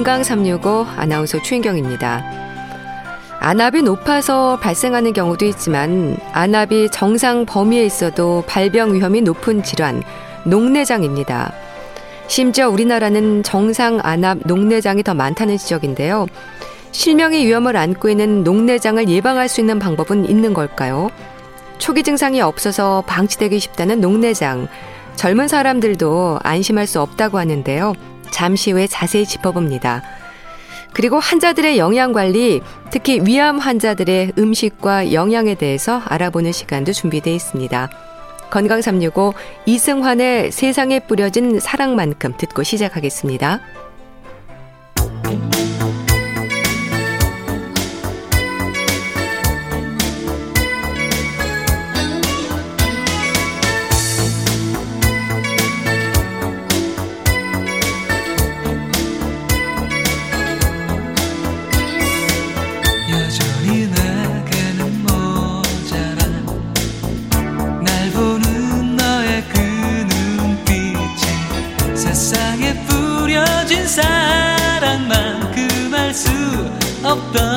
건강 365 아나운서 추인경입니다. 안압이 높아서 발생하는 경우도 있지만 안압이 정상 범위에 있어도 발병 위험이 높은 질환, 녹내장입니다. 심지어 우리나라는 정상 안압 녹내장이 더 많다는 지적인데요. 실명의 위험을 안고 있는 녹내장을 예방할 수 있는 방법은 있는 걸까요? 초기 증상이 없어서 방치되기 쉽다는 녹내장. 젊은 사람들도 안심할 수 없다고 하는데요. 잠시 후에 자세히 짚어봅니다. 그리고 환자들의 영양 관리, 특히 위암 환자들의 음식과 영양에 대해서 알아보는 시간도 준비되어 있습니다. 건강 365 이승환의 세상에 뿌려진 사랑만큼 듣고 시작하겠습니다. 없던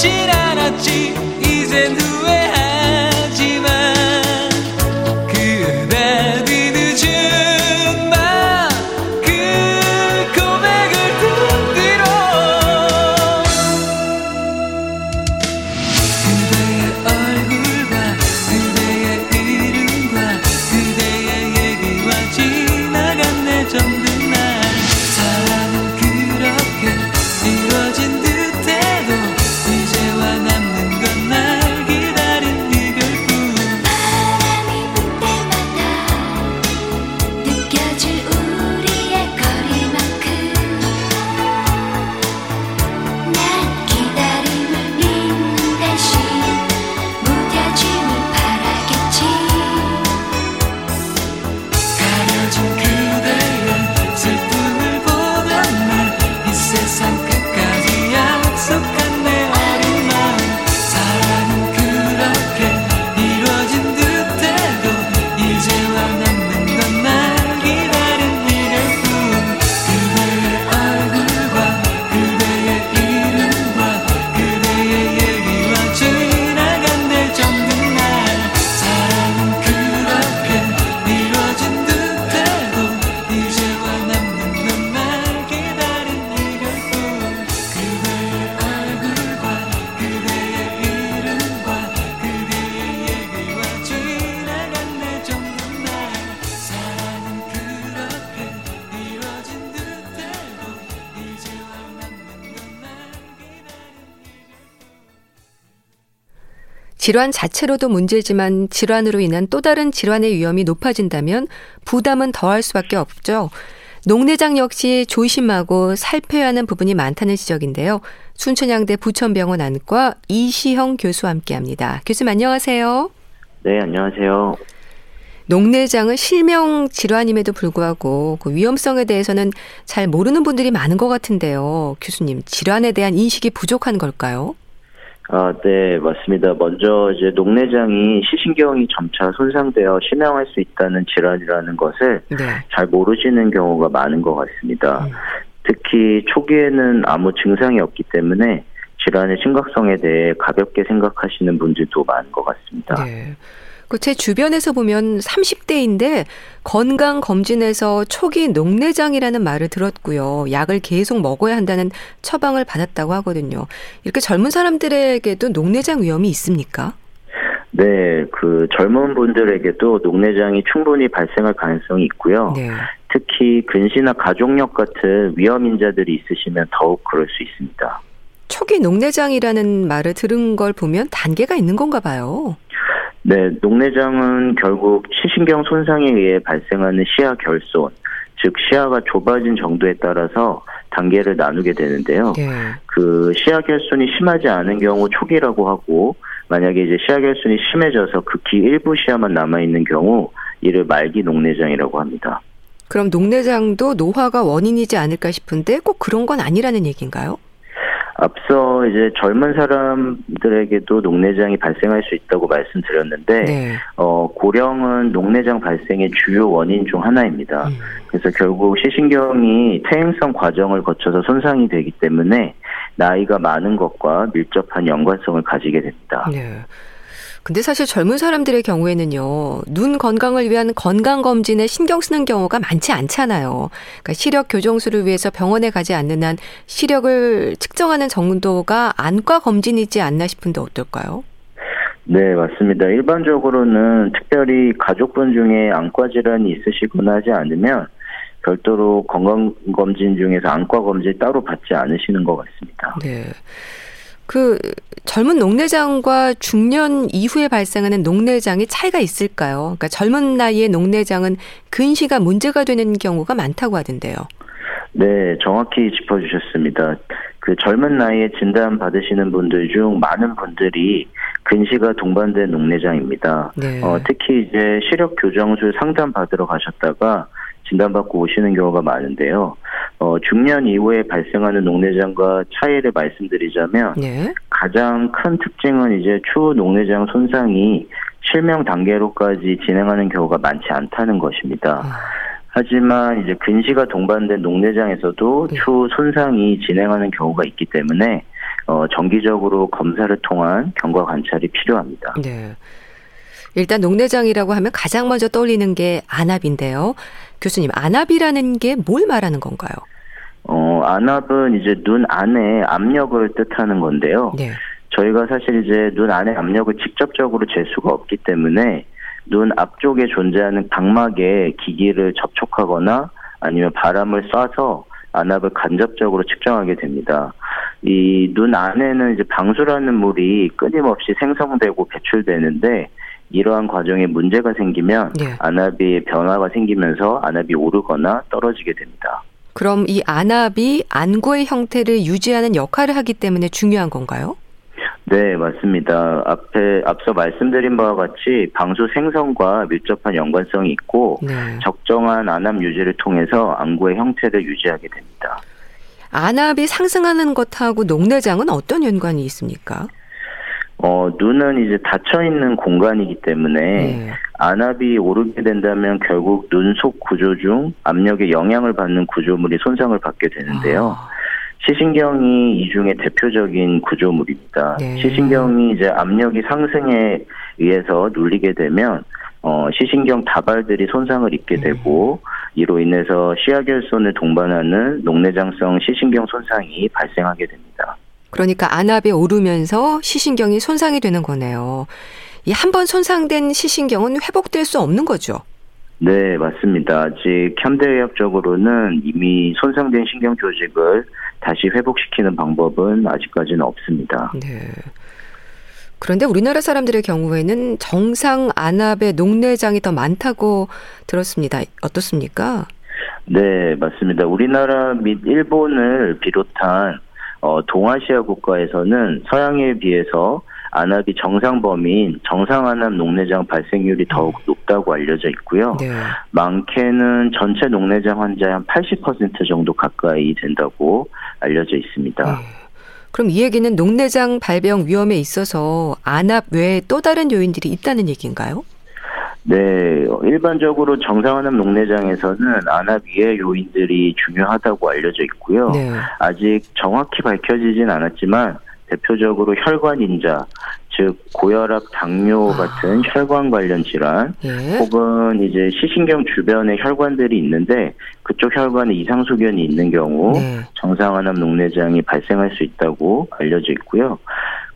散らな地以前上 질환 자체로도 문제지만 질환으로 인한 또 다른 질환의 위험이 높아진다면 부담은 더할 수밖에 없죠. 녹내장 역시 조심하고 살펴야 하는 부분이 많다는 지적인데요. 순천향대 부천병원 안과 이시형 교수와 함께합니다. 교수님 안녕하세요. 네, 안녕하세요. 녹내장은 실명 질환임에도 불구하고 그 위험성에 대해서는 잘 모르는 분들이 많은 것 같은데요. 교수님, 질환에 대한 인식이 부족한 걸까요? 아, 네, 맞습니다. 먼저 이제 녹내장이 시신경이 점차 손상되어 실명할 수 있다는 질환이라는 것을 네. 잘 모르시는 경우가 많은 것 같습니다. 음. 특히 초기에는 아무 증상이 없기 때문에 질환의 심각성에 대해 가볍게 생각하시는 분들도 많은 것 같습니다. 네. 그 제 주변에서 보면 30대인데 건강 검진에서 초기 녹내장이라는 말을 들었고요. 약을 계속 먹어야 한다는 처방을 받았다고 하거든요. 이렇게 젊은 사람들에게도 녹내장 위험이 있습니까? 네, 그 젊은 분들에게도 녹내장이 충분히 발생할 가능성이 있고요. 네. 특히 근시나 가족력 같은 위험 인자들이 있으시면 더욱 그럴 수 있습니다. 초기 녹내장이라는 말을 들은 걸 보면 단계가 있는 건가 봐요. 네, 녹내장은 결국 시신경 손상에 의해 발생하는 시야 결손, 즉 시야가 좁아진 정도에 따라서 단계를 나누게 되는데요. 네. 그 시야 결손이 심하지 않은 경우 초기라고 하고 만약에 이제 시야 결손이 심해져서 극히 일부 시야만 남아 있는 경우 이를 말기 녹내장이라고 합니다. 그럼 녹내장도 노화가 원인이지 않을까 싶은데 꼭 그런 건 아니라는 얘기인가요? 앞서 이제 젊은 사람들에게도 녹내장이 발생할 수 있다고 말씀드렸는데 네. 어, 고령은 녹내장 발생의 주요 원인 중 하나입니다. 음. 그래서 결국 시신경이 퇴행성 과정을 거쳐서 손상이 되기 때문에 나이가 많은 것과 밀접한 연관성을 가지게 됩니다. 네. 근데 사실 젊은 사람들의 경우에는요, 눈 건강을 위한 건강검진에 신경 쓰는 경우가 많지 않잖아요. 그러니까 시력 교정술을 위해서 병원에 가지 않는 한 시력을 측정하는 정도가 안과 검진이지 않나 싶은데 어떨까요? 네, 맞습니다. 일반적으로는 특별히 가족분 중에 안과 질환이 있으시거나 하지 않으면 별도로 건강검진 중에서 안과 검진 따로 받지 않으시는 것 같습니다. 네. 그 젊은 녹내장과 중년 이후에 발생하는 녹내장이 차이가 있을까요? 그러니까 젊은 나이에 녹내장은 근시가 문제가 되는 경우가 많다고 하던데요. 네, 정확히 짚어주셨습니다. 그 젊은 나이에 진단 받으시는 분들 중 많은 분들이 근시가 동반된 녹내장입니다. 네. 어, 특히 이제 시력 교정술 상담 받으러 가셨다가 진단받고 오시는 경우가 많은데요. 어, 중년 이후에 발생하는 녹내장과 차이를 말씀드리자면 네. 가장 큰 특징은 이제 추후 녹내장 손상이 실명 단계로까지 진행하는 경우가 많지 않다는 것입니다. 아. 하지만 이제 근시가 동반된 녹내장에서도 네. 추후 손상이 진행하는 경우가 있기 때문에 어, 정기적으로 검사를 통한 경과 관찰이 필요합니다. 네. 일단 녹내장이라고 하면 가장 먼저 떠올리는 게 안압인데요. 교수님, 안압이라는 게 뭘 말하는 건가요? 어, 안압은 이제 눈 안에 압력을 뜻하는 건데요. 네. 저희가 사실 이제 눈 안에 압력을 직접적으로 잴 수가 없기 때문에 눈 앞쪽에 존재하는 각막에 기기를 접촉하거나 아니면 바람을 쏴서 안압을 간접적으로 측정하게 됩니다. 이 눈 안에는 이제 방수라는 물이 끊임없이 생성되고 배출되는데 이러한 과정에 문제가 생기면 네. 안압이 변화가 생기면서 안압이 오르거나 떨어지게 됩니다. 그럼 이 안압이 안구의 형태를 유지하는 역할을 하기 때문에 중요한 건가요? 네, 맞습니다. 앞에 앞서 말씀드린 바와 같이 방수 생성과 밀접한 연관성이 있고 네. 적정한 안압 유지를 통해서 안구의 형태를 유지하게 됩니다. 안압이 상승하는 것하고 녹내장은 어떤 연관이 있습니까? 어, 눈은 이제 닫혀 있는 공간이기 때문에 네. 안압이 오르게 된다면 결국 눈 속 구조 중 압력에 영향을 받는 구조물이 손상을 받게 되는데요. 아. 시신경이 이 중에 대표적인 구조물입니다. 네. 시신경이 이제 압력이 상승에 의해서 눌리게 되면 어, 시신경 다발들이 손상을 입게 네. 되고 이로 인해서 시야결손을 동반하는 녹내장성 시신경 손상이 발생하게 됩니다. 그러니까 안압이 오르면서 시신경이 손상이 되는 거네요. 이 한 번 손상된 시신경은 회복될 수 없는 거죠. 네, 맞습니다. 아직 현대의학적으로는 이미 손상된 신경 조직을 다시 회복시키는 방법은 아직까지는 없습니다. 네. 그런데 우리나라 사람들의 경우에는 정상 안압의 녹내장이 더 많다고 들었습니다. 어떻습니까? 네, 맞습니다. 우리나라 및 일본을 비롯한 어, 동아시아 국가에서는 서양에 비해서 안압이 정상 범위인 정상 안압 녹내장 발생률이 더욱 음. 높다고 알려져 있고요. 네. 많게는 전체 녹내장 환자의 한 80% 정도 가까이 된다고 알려져 있습니다. 네. 그럼 이 얘기는 녹내장 발병 위험에 있어서 안압 외에 또 다른 요인들이 있다는 얘기인가요? 네, 일반적으로 정상안압 녹내장에서는 안압 위의 요인들이 중요하다고 알려져 있고요. 네. 아직 정확히 밝혀지진 않았지만 대표적으로 혈관 인자, 즉 고혈압, 당뇨 아. 같은 혈관 관련 질환, 예. 혹은 이제 시신경 주변에 혈관들이 있는데 그쪽 혈관에 이상 소견이 있는 경우 네. 정상안압 녹내장이 발생할 수 있다고 알려져 있고요.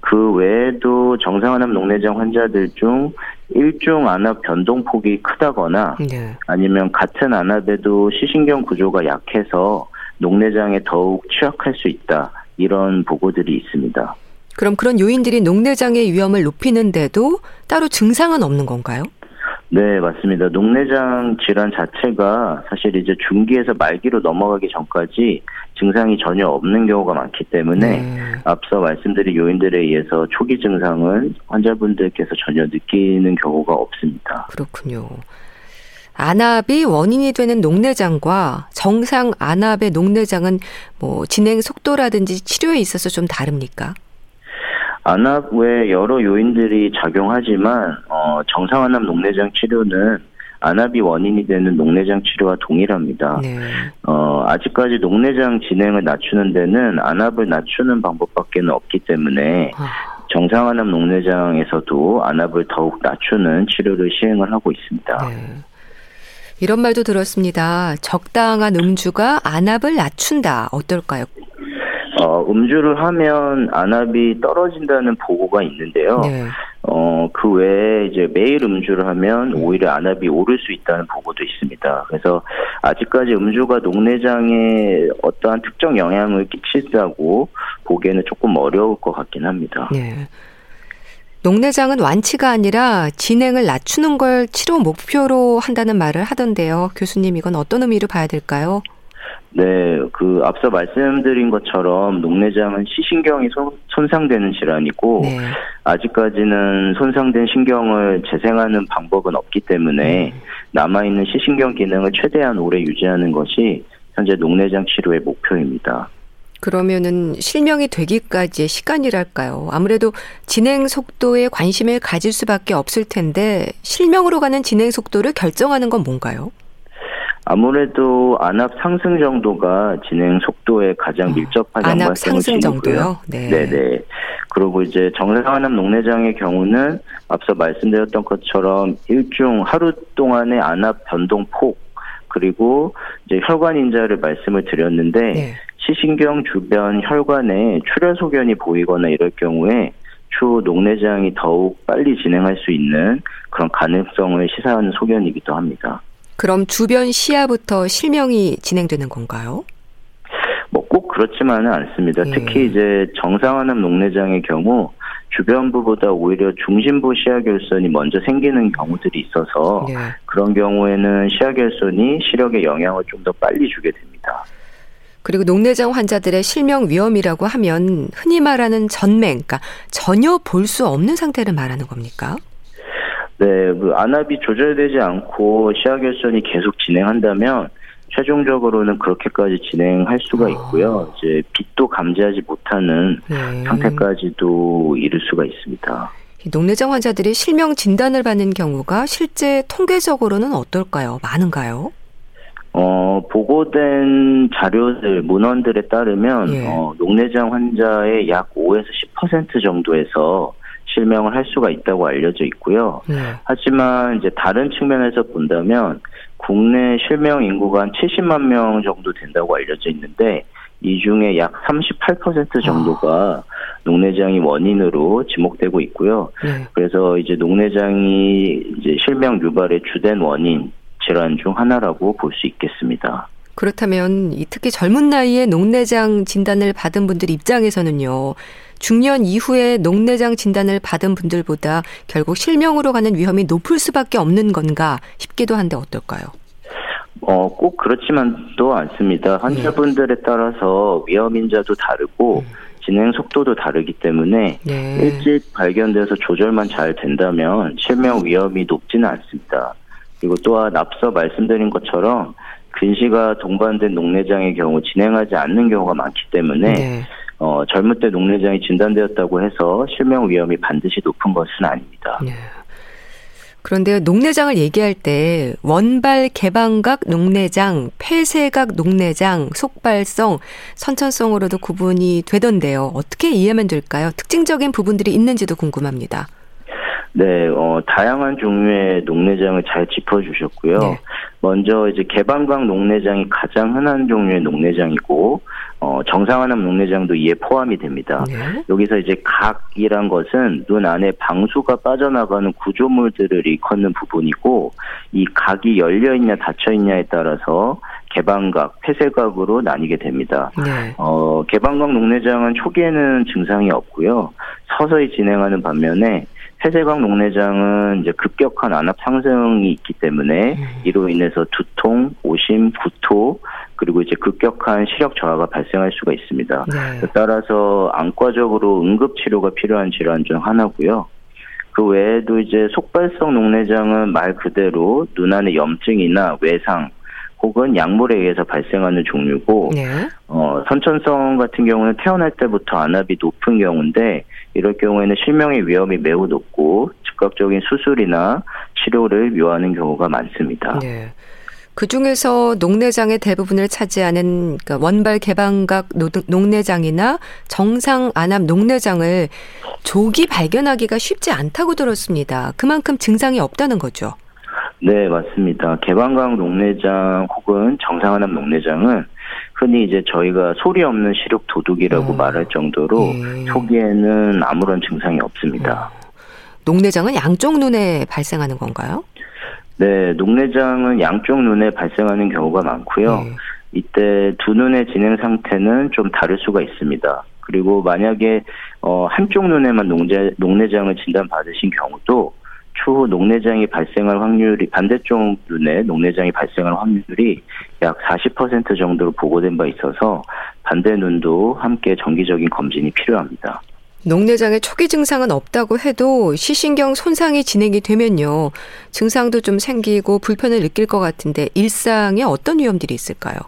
그 외에도 정상안압 녹내장 환자들 중 일종 안압 변동폭이 크다거나 네. 아니면 같은 안압에도 시신경 구조가 약해서 녹내장에 더욱 취약할 수 있다. 이런 보고들이 있습니다. 그럼 그런 요인들이 녹내장의 위험을 높이는데도 따로 증상은 없는 건가요? 네, 맞습니다. 녹내장 질환 자체가 사실 이제 중기에서 말기로 넘어가기 전까지 증상이 전혀 없는 경우가 많기 때문에 네. 앞서 말씀드린 요인들에 의해서 초기 증상은 환자분들께서 전혀 느끼는 경우가 없습니다. 그렇군요. 안압이 원인이 되는 녹내장과 정상 안압의 녹내장은 뭐 진행 속도라든지 치료에 있어서 좀 다릅니까? 안압 외 여러 요인들이 작용하지만 어, 정상 안압 녹내장 치료는 안압이 원인이 되는 녹내장 치료와 동일합니다. 네. 어, 아직까지 녹내장 진행을 낮추는 데는 안압을 낮추는 방법밖에 없기 때문에 아. 정상 안압 녹내장에서도 안압을 더욱 낮추는 치료를 시행을 하고 있습니다. 네. 이런 말도 들었습니다. 적당한 음주가 안압을 낮춘다. 어떨까요? 어, 음주를 하면 안압이 떨어진다는 보고가 있는데요. 네. 어, 그 외에 이제 매일 음주를 하면 오히려 안압이 오를 수 있다는 보고도 있습니다. 그래서 아직까지 음주가 녹내장에 어떠한 특정 영향을 끼치다고 보기에는 조금 어려울 것 같긴 합니다. 네. 녹내장은 완치가 아니라 진행을 낮추는 걸 치료 목표로 한다는 말을 하던데요. 교수님 이건 어떤 의미로 봐야 될까요? 네, 그 앞서 말씀드린 것처럼 녹내장은 시신경이 손, 상되는 질환이고 네. 아직까지는 손상된 신경을 재생하는 방법은 없기 때문에 음. 남아 있는 시신경 기능을 최대한 오래 유지하는 것이 현재 녹내장 치료의 목표입니다. 그러면은 실명이 되기까지의 시간이랄까요? 아무래도 진행 속도에 관심을 가질 수밖에 없을 텐데 실명으로 가는 진행 속도를 결정하는 건 뭔가요? 아무래도 안압 상승 정도가 진행 속도에 가장 어, 밀접한 안압 상승 정도요? 네. 네네. 그리고 이제 정상 안압 녹내장의 경우는 앞서 말씀드렸던 것처럼 일종 하루 동안의 안압 변동 폭 그리고 이제 혈관 인자를 말씀을 드렸는데 네. 시신경 주변 혈관에 출혈 소견이 보이거나 이럴 경우에 추후 녹내장이 더욱 빨리 진행할 수 있는 그런 가능성을 시사하는 소견이기도 합니다. 그럼 주변 시야부터 실명이 진행되는 건가요? 뭐 꼭 그렇지만은 않습니다. 예. 특히 이제 정상화암 녹내장의 경우 주변부보다 오히려 중심부 시야결손이 먼저 생기는 경우들이 있어서 예. 그런 경우에는 시야결손이 시력에 영향을 좀 더 빨리 주게 됩니다. 그리고 녹내장 환자들의 실명 위험이라고 하면 흔히 말하는 전맹, 그러니까 전혀 볼 수 없는 상태를 말하는 겁니까? 네, 그 안압이 조절되지 않고 시야결손이 계속 진행한다면 최종적으로는 그렇게까지 진행할 수가 있고요. 아. 이제 빛도 감지하지 못하는 네. 상태까지도 이를 수가 있습니다. 녹내장 환자들이 실명 진단을 받는 경우가 실제 통계적으로는 어떨까요? 많은가요? 어, 보고된 자료들, 문헌들에 따르면, 예. 어, 녹내장 환자의 약 5에서 10% 정도에서 실명을 할 수가 있다고 알려져 있고요. 네. 하지만 이제 다른 측면에서 본다면 국내 실명 인구가 한 70만 명 정도 된다고 알려져 있는데 이 중에 약 38% 정도가 아. 녹내장이 원인으로 지목되고 있고요. 네. 그래서 이제 녹내장이 이제 실명 유발의 주된 원인 질환 중 하나라고 볼 수 있겠습니다. 그렇다면 특히 젊은 나이에 녹내장 진단을 받은 분들 입장에서는요. 중년 이후에 녹내장 진단을 받은 분들보다 결국 실명으로 가는 위험이 높을 수밖에 없는 건가 싶기도 한데 어떨까요? 어, 꼭 그렇지만도 않습니다. 환자분들에 따라서 위험 인자도 다르고 음. 진행 속도도 다르기 때문에 네. 일찍 발견돼서 조절만 잘 된다면 실명 위험이 높지는 않습니다. 그리고 또한 앞서 말씀드린 것처럼 근시가 동반된 녹내장의 경우 진행하지 않는 경우가 많기 때문에 네. 어, 젊을 때 녹내장이 진단되었다고 해서 실명 위험이 반드시 높은 것은 아닙니다. 네. 그런데 녹내장을 얘기할 때 원발 개방각 녹내장, 폐쇄각 녹내장, 속발성, 선천성으로도 구분이 되던데요. 어떻게 이해하면 될까요? 특징적인 부분들이 있는지도 궁금합니다. 네, 어, 다양한 종류의 녹내장을 잘 짚어주셨고요. 네. 먼저 이제 개방각 녹내장이 가장 흔한 종류의 녹내장이고, 어, 정상화암 녹내장도 이에 포함이 됩니다. 네. 여기서 이제 각이란 것은 눈 안에 방수가 빠져나가는 구조물들을 일컫는 부분이고, 이 각이 열려 있냐 닫혀 있냐에 따라서 개방각, 폐쇄각으로 나뉘게 됩니다. 네. 어, 개방각 녹내장은 초기에는 증상이 없고요. 서서히 진행하는 반면에 폐쇄각 녹내장은 이제 급격한 안압 상승이 있기 때문에 음. 이로 인해서 두통, 오심, 구토 그리고 이제 급격한 시력 저하가 발생할 수가 있습니다. 네. 따라서 안과적으로 응급 치료가 필요한 질환 중 하나고요. 그 외에도 이제 속발성 녹내장은 말 그대로 눈 안에 염증이나 외상 혹은 약물에 의해서 발생하는 종류고 네. 어, 선천성 같은 경우는 태어날 때부터 안압이 높은 경우인데 이럴 경우에는 실명의 위험이 매우 높고 즉각적인 수술이나 치료를 요하는 경우가 많습니다. 네. 그 중에서 녹내장의 대부분을 차지하는 그러니까 원발 개방각 녹내장이나 정상 안압 녹내장을 조기 발견하기가 쉽지 않다고 들었습니다. 그만큼 증상이 없다는 거죠. 네, 맞습니다. 개방각 녹내장 혹은 정상안압 녹내장은 흔히 이제 저희가 소리 없는 시력 도둑이라고 어. 말할 정도로 예. 초기에는 아무런 증상이 없습니다. 어. 녹내장은 양쪽 눈에 발생하는 건가요? 네, 녹내장은 양쪽 눈에 발생하는 경우가 많고요. 예. 이때 두 눈의 진행 상태는 좀 다를 수가 있습니다. 그리고 만약에 어 한쪽 눈에만 녹내, 녹내장을 진단 받으신 경우도 추후 녹내장이 발생할 확률이 반대쪽 눈에 녹내장이 발생할 확률이 약 40% 정도로 보고된 바 있어서 반대 눈도 함께 정기적인 검진이 필요합니다. 녹내장의 초기 증상은 없다고 해도 시신경 손상이 진행이 되면요. 증상도 좀 생기고 불편을 느낄 것 같은데 일상에 어떤 위험들이 있을까요?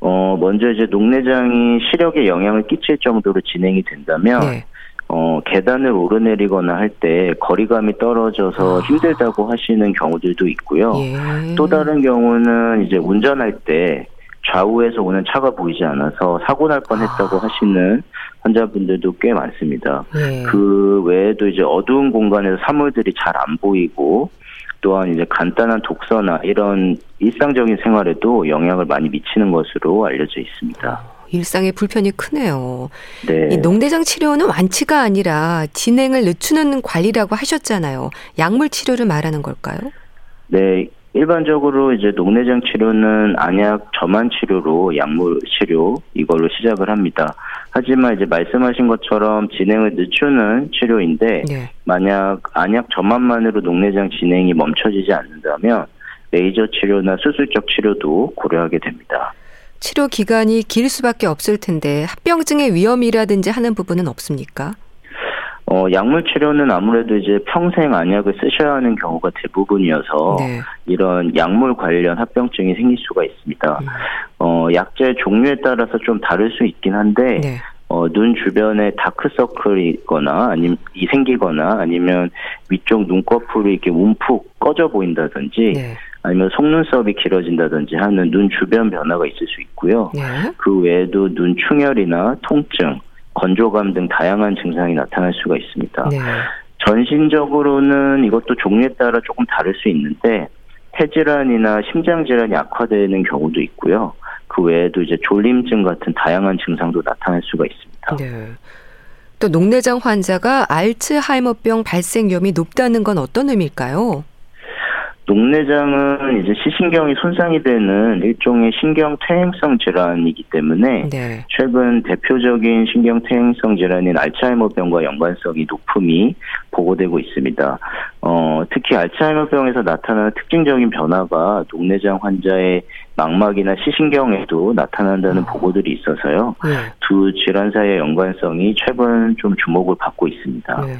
어, 먼저 이제 녹내장이 시력에 영향을 끼칠 정도로 진행이 된다면 네. 어, 계단을 오르내리거나 할 때 거리감이 떨어져서 아. 힘들다고 하시는 경우들도 있고요. 예. 또 다른 경우는 이제 운전할 때 좌우에서 오는 차가 보이지 않아서 사고 날 뻔했다고 아. 하시는 환자분들도 꽤 많습니다. 예. 그 외에도 이제 어두운 공간에서 사물들이 잘 안 보이고 또한 이제 간단한 독서나 이런 일상적인 생활에도 영향을 많이 미치는 것으로 알려져 있습니다. 일상의 불편이 크네요. 네. 이 농대장 치료는 완치가 아니라 진행을 늦추는 관리라고 하셨잖아요. 약물 치료를 말하는 걸까요? 네. 일반적으로 이제 녹내장 치료는 안약 저만 치료로 약물 치료 이걸로 시작을 합니다. 하지만 이제 말씀하신 것처럼 진행을 늦추는 치료인데 네. 만약 안약 저만만으로 녹내장 진행이 멈춰지지 않는다면 레이저 치료나 수술적 치료도 고려하게 됩니다. 치료 기간이 길 수밖에 없을 텐데 합병증의 위험이라든지 하는 부분은 없습니까? 어, 약물 치료는 아무래도 이제 평생 안약을 쓰셔야 하는 경우가 대부분이어서 네. 이런 약물 관련 합병증이 생길 수가 있습니다. 음. 어, 약제 종류에 따라서 좀 다를 수 있긴 한데 네. 어, 눈 주변에 다크서클이 있거나 아니면 이 생기거나 아니면 위쪽 눈꺼풀이 이렇게 움푹 꺼져 보인다든지 네. 아니면 속눈썹이 길어진다든지 하는 눈 주변 변화가 있을 수 있고요. 네. 그 외에도 눈 충혈이나 통증, 건조감 등 다양한 증상이 나타날 수가 있습니다. 네. 전신적으로는 이것도 종류에 따라 조금 다를 수 있는데 폐질환이나 심장 질환이 악화되는 경우도 있고요. 그 외에도 이제 졸림증 같은 다양한 증상도 나타날 수가 있습니다. 네. 또 녹내장 환자가 알츠하이머병 발생 위험이 높다는 건 어떤 의미일까요? 녹내장은 이제 시신경이 손상이 되는 일종의 신경 퇴행성 질환이기 때문에 네. 최근 대표적인 신경 퇴행성 질환인 알츠하이머병과 연관성이 높음이 보고되고 있습니다. 어, 특히 알츠하이머병에서 나타나는 특징적인 변화가 녹내장 환자의 망막이나 시신경에도 나타난다는 어. 보고들이 있어서요. 네. 두 질환 사이의 연관성이 최근 좀 주목을 받고 있습니다. 네.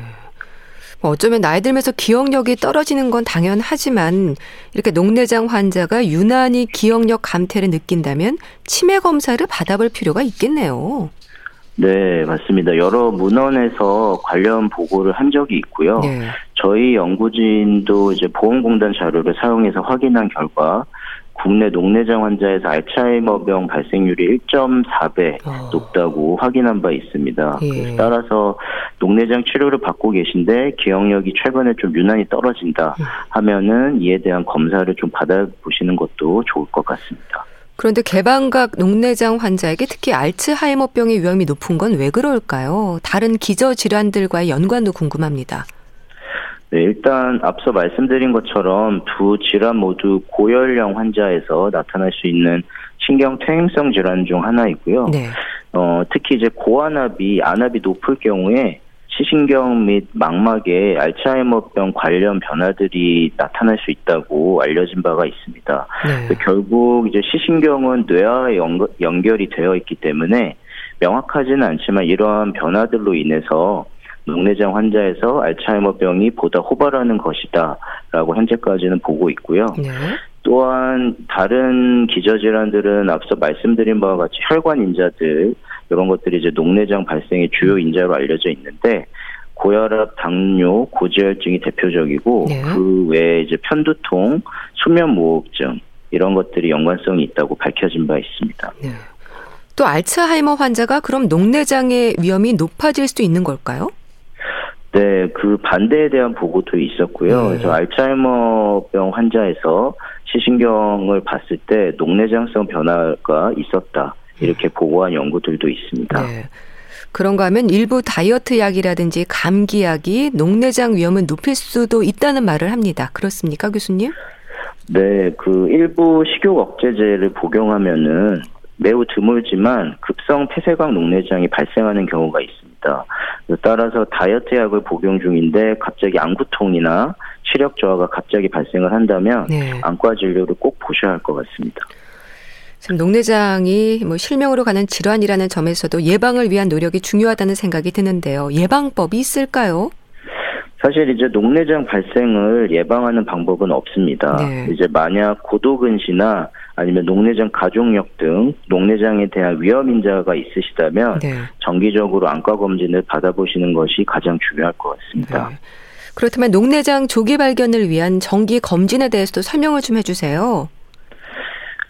뭐 어쩌면 나이 들면서 기억력이 떨어지는 건 당연하지만 이렇게 녹내장 환자가 유난히 기억력 감퇴를 느낀다면 치매 검사를 받아볼 필요가 있겠네요. 네, 맞습니다. 여러 문헌에서 관련 보고를 한 적이 있고요. 네. 저희 연구진도 이제 보험공단 자료를 사용해서 확인한 결과 국내 녹내장 환자에서 알츠하이머병 발생률이 1.4배 어. 높다고 확인한 바 있습니다. 예. 따라서 녹내장 치료를 받고 계신데 기억력이 최근에 좀 유난히 떨어진다 예. 하면은 이에 대한 검사를 좀 받아보시는 것도 좋을 것 같습니다. 그런데 개방각 녹내장 환자에게 특히 알츠하이머병의 위험이 높은 건 왜 그럴까요? 다른 기저 질환들과의 연관도 궁금합니다. 네, 일단 앞서 말씀드린 것처럼 두 질환 모두 고연령 환자에서 나타날 수 있는 신경 퇴행성 질환 중 하나이고요. 네. 어, 특히 이제 고안압이 안압이 높을 경우에 시신경 및 망막에 알츠하이머병 관련 변화들이 나타날 수 있다고 알려진 바가 있습니다. 네. 결국 이제 시신경은 뇌와 연결이 되어 있기 때문에 명확하지는 않지만 이러한 변화들로 인해서 녹내장 환자에서 알츠하이머병이 보다 호발하는 것이다라고 현재까지는 보고 있고요. 네. 또한 다른 기저질환들은 앞서 말씀드린 바와 같이 혈관 인자들 이런 것들이 이제 녹내장 발생의 주요 인자로 알려져 있는데 고혈압, 당뇨, 고지혈증이 대표적이고 네. 그 외에 이제 편두통, 수면 무호흡증 이런 것들이 연관성이 있다고 밝혀진 바 있습니다. 네. 또 알츠하이머 환자가 그럼 녹내장의 위험이 높아질 수도 있는 걸까요? 네, 그 반대에 대한 보고도 있었고요. 네. 그래서 알츠하이머병 환자에서 시신경을 봤을 때 녹내장성 변화가 있었다. 이렇게 보고한 연구들도 있습니다. 네. 그런가 하면 일부 다이어트 약이라든지 감기약이 녹내장 위험을 높일 수도 있다는 말을 합니다. 그렇습니까, 교수님? 네, 그 일부 식욕 억제제를 복용하면은 매우 드물지만 급성 폐쇄각 녹내장이 발생하는 경우가 있습니다. 따라서 다이어트 약을 복용 중인데 갑자기 안구통이나 시력 저하가 갑자기 발생을 한다면 네. 안과 진료를 꼭 보셔야 할 것 같습니다. 참 녹내장이 뭐 실명으로 가는 질환이라는 점에서도 예방을 위한 노력이 중요하다는 생각이 드는데요. 예방법이 있을까요? 사실 이제 녹내장 발생을 예방하는 방법은 없습니다. 네. 이제 만약 고도근시나 아니면 녹내장 가족력 등 녹내장에 대한 위험 인자가 있으시다면 네. 정기적으로 안과 검진을 받아보시는 것이 가장 중요할 것 같습니다. 네. 그렇다면 녹내장 조기 발견을 위한 정기 검진에 대해서도 설명을 좀 해주세요.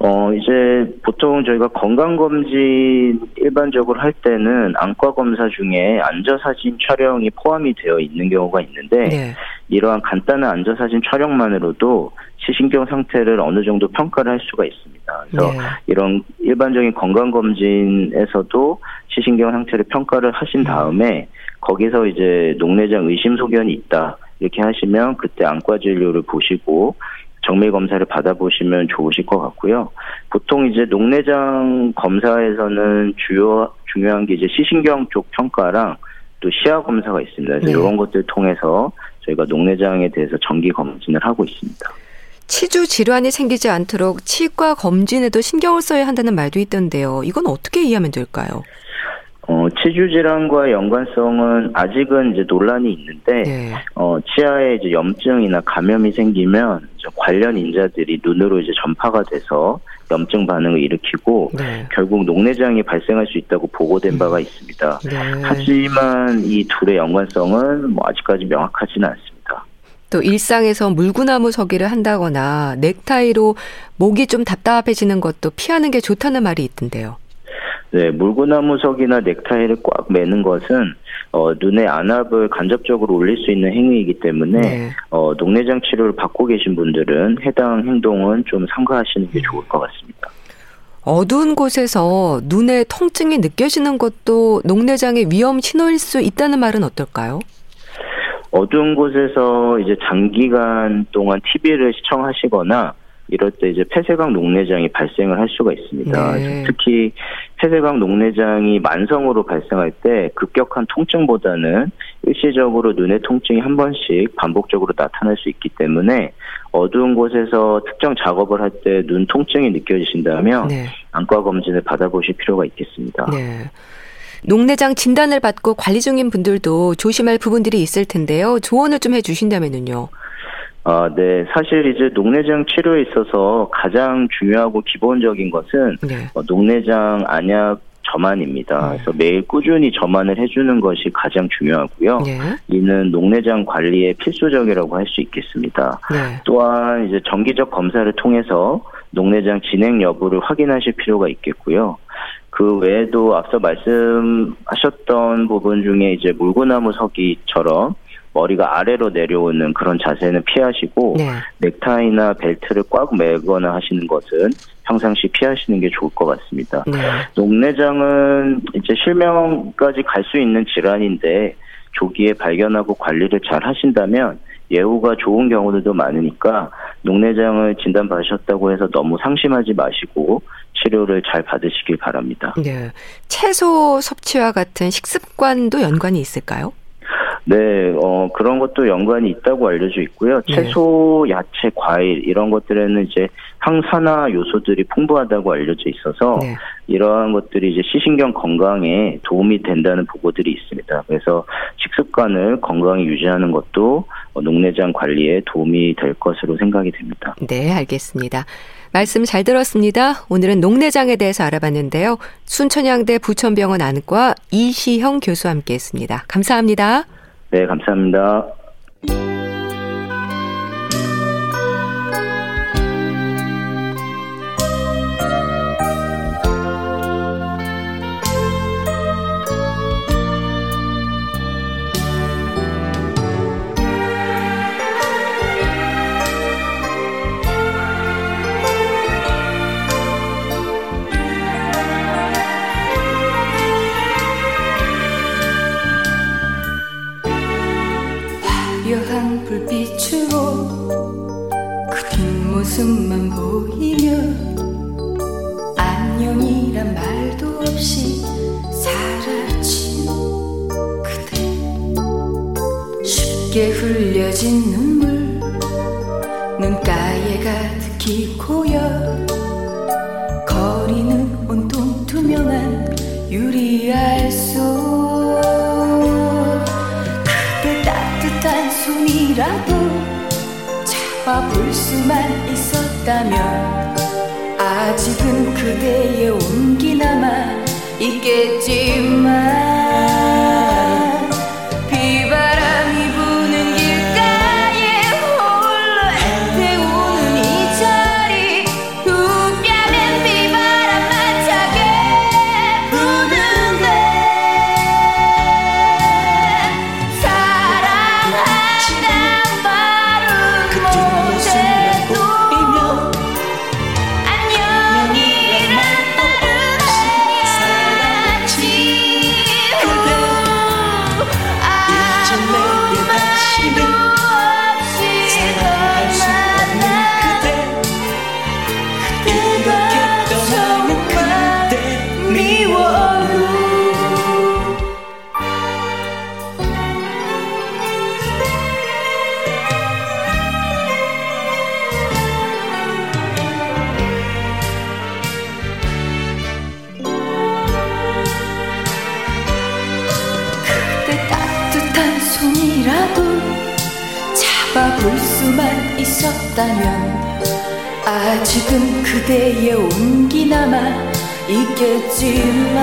어, 이제 보통 저희가 건강검진 일반적으로 할 때는 안과 검사 중에 안저사진 촬영이 포함이 되어 있는 경우가 있는데, 네. 이러한 간단한 안저사진 촬영만으로도 시신경 상태를 어느 정도 평가를 할 수가 있습니다. 그래서 네. 이런 일반적인 건강검진에서도 시신경 상태를 평가를 하신 다음에 거기서 이제 녹내장 의심 소견이 있다. 이렇게 하시면 그때 안과 진료를 보시고 정밀 검사를 받아보시면 좋으실 것 같고요. 보통 이제 녹내장 검사에서는 주요 중요한 게 이제 시신경 쪽 평가랑 또 시야 검사가 있습니다. 그래서 네. 이런 것들 통해서 저희가 녹내장에 대해서 정기 검진을 하고 있습니다. 치주 질환이 생기지 않도록 치과 검진에도 신경을 써야 한다는 말도 있던데요. 이건 어떻게 이해하면 될까요? 어, 치주 질환과 연관성은 아직은 이제 논란이 있는데, 네. 어, 치아에 이제 염증이나 감염이 생기면 관련 인자들이 눈으로 이제 전파가 돼서 염증 반응을 일으키고 네. 결국 녹내장이 발생할 수 있다고 보고된 바가 음. 있습니다. 네. 하지만 이 둘의 연관성은 뭐 아직까지 명확하지는 않습니다. 또 일상에서 물구나무 서기를 한다거나 넥타이로 목이 좀 답답해지는 것도 피하는 게 좋다는 말이 있던데요. 네, 물구나무석이나 넥타이를 꽉 매는 것은 어, 눈의 안압을 간접적으로 올릴 수 있는 행위이기 때문에 네. 어, 녹내장 치료를 받고 계신 분들은 해당 행동은 좀 삼가하시는 게 좋을 것 같습니다. 어두운 곳에서 눈에 통증이 느껴지는 것도 녹내장의 위험 신호일 수 있다는 말은 어떨까요? 어두운 곳에서 이제 장기간 동안 TV를 시청하시거나 이럴 때 이제 폐쇄각 녹내장이 발생을 할 수가 있습니다. 네. 특히 폐쇄각 녹내장이 만성으로 발생할 때 급격한 통증보다는 일시적으로 눈의 통증이 한 번씩 반복적으로 나타날 수 있기 때문에 어두운 곳에서 특정 작업을 할 때 눈 통증이 느껴지신다면 네. 안과 검진을 받아보실 필요가 있겠습니다. 네. 녹내장 진단을 받고 관리 중인 분들도 조심할 부분들이 있을 텐데요. 조언을 좀 해주신다면요. 아, 네. 사실 이제 녹내장 치료에 있어서 가장 중요하고 기본적인 것은 네. 어, 녹내장 안약 점안입니다. 네. 그래서 매일 꾸준히 점안을 해주는 것이 가장 중요하고요. 네. 이는 녹내장 관리에 필수적이라고 할 수 있겠습니다. 네. 또한 이제 정기적 검사를 통해서 녹내장 진행 여부를 확인하실 필요가 있겠고요. 그 외에도 앞서 말씀하셨던 부분 중에 이제 물구나무 서기처럼 머리가 아래로 내려오는 그런 자세는 피하시고 네. 넥타이나 벨트를 꽉 매거나 하시는 것은 평상시 피하시는 게 좋을 것 같습니다. 네. 녹내장은 이제 실명까지 갈 수 있는 질환인데 조기에 발견하고 관리를 잘 하신다면 예후가 좋은 경우들도 많으니까 녹내장을 진단 받으셨다고 해서 너무 상심하지 마시고 치료를 잘 받으시길 바랍니다. 네. 채소 섭취와 같은 식습관도 연관이 있을까요? 네, 어, 그런 것도 연관이 있다고 알려져 있고요. 네. 채소, 야채, 과일, 이런 것들에는 이제 항산화 요소들이 풍부하다고 알려져 있어서 네. 이러한 것들이 이제 시신경 건강에 도움이 된다는 보고들이 있습니다. 그래서 식습관을 건강히 유지하는 것도 녹내장 관리에 도움이 될 것으로 생각이 됩니다. 네, 알겠습니다. 말씀 잘 들었습니다. 오늘은 녹내장에 대해서 알아봤는데요. 순천향대 부천병원 안과 이시형 교수와 함께 했습니다. 감사합니다. 네, 감사합니다. 보이면 안녕이란 말도 없이 사라진 그대. 쉽게 흘려진 눈물 눈가에 가득히 고여 거리는 온통 투명한 유리알 속 그대 따뜻한 손이라도 잡아볼 수만 있었다면 아직은 그대의 온기 남아 있겠지만 잡아볼 수만 있었다면 아직은 그대의 온기 남아 있겠지만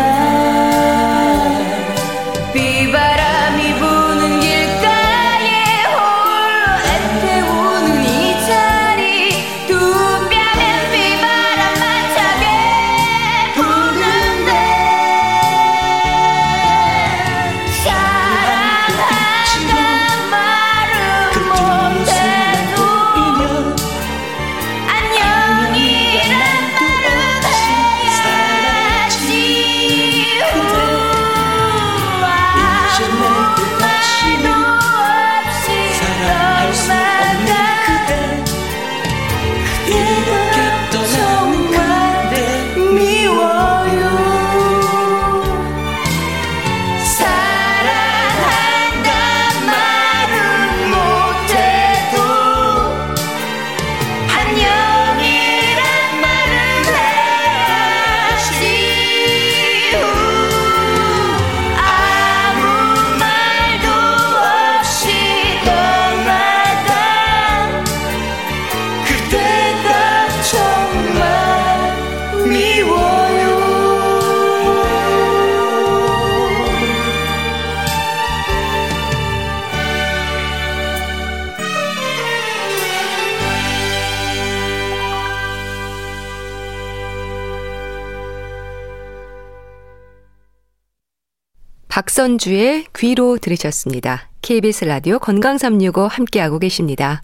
박선주의 귀로 들으셨습니다. KBS 라디오 건강 365 함께하고 계십니다.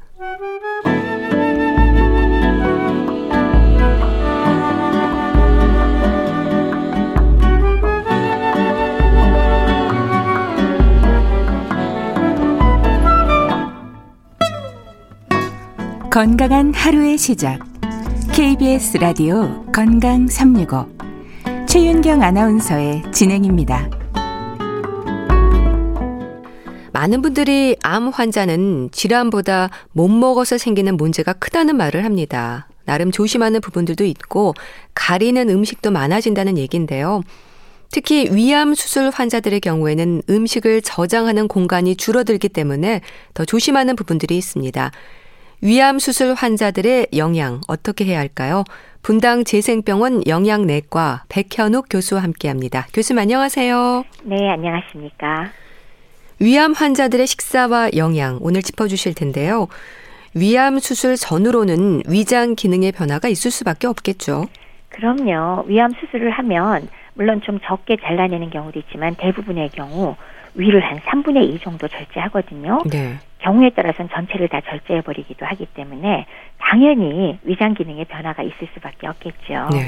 건강한 하루의 시작. KBS 라디오 건강 365. 최윤경 아나운서의 진행입니다. 많은 분들이 암 환자는 질환보다 못 먹어서 생기는 문제가 크다는 말을 합니다. 나름 조심하는 부분들도 있고 가리는 음식도 많아진다는 얘기인데요. 특히 위암 수술 환자들의 경우에는 음식을 저장하는 공간이 줄어들기 때문에 더 조심하는 부분들이 있습니다. 위암 수술 환자들의 영양 어떻게 해야 할까요? 분당 재생병원 영양내과 백현욱 교수와 함께합니다. 교수님 안녕하세요. 네, 안녕하십니까. 위암 환자들의 식사와 영양 오늘 짚어주실 텐데요. 위암 수술 전후로는 위장 기능의 변화가 있을 수밖에 없겠죠. 그럼요. 위암 수술을 하면 물론 좀 적게 잘라내는 경우도 있지만 대부분의 경우 위를 한 3분의 2 정도 절제하거든요. 네. 경우에 따라서는 전체를 다 절제해 버리기도 하기 때문에 당연히 위장 기능의 변화가 있을 수밖에 없겠죠. 네.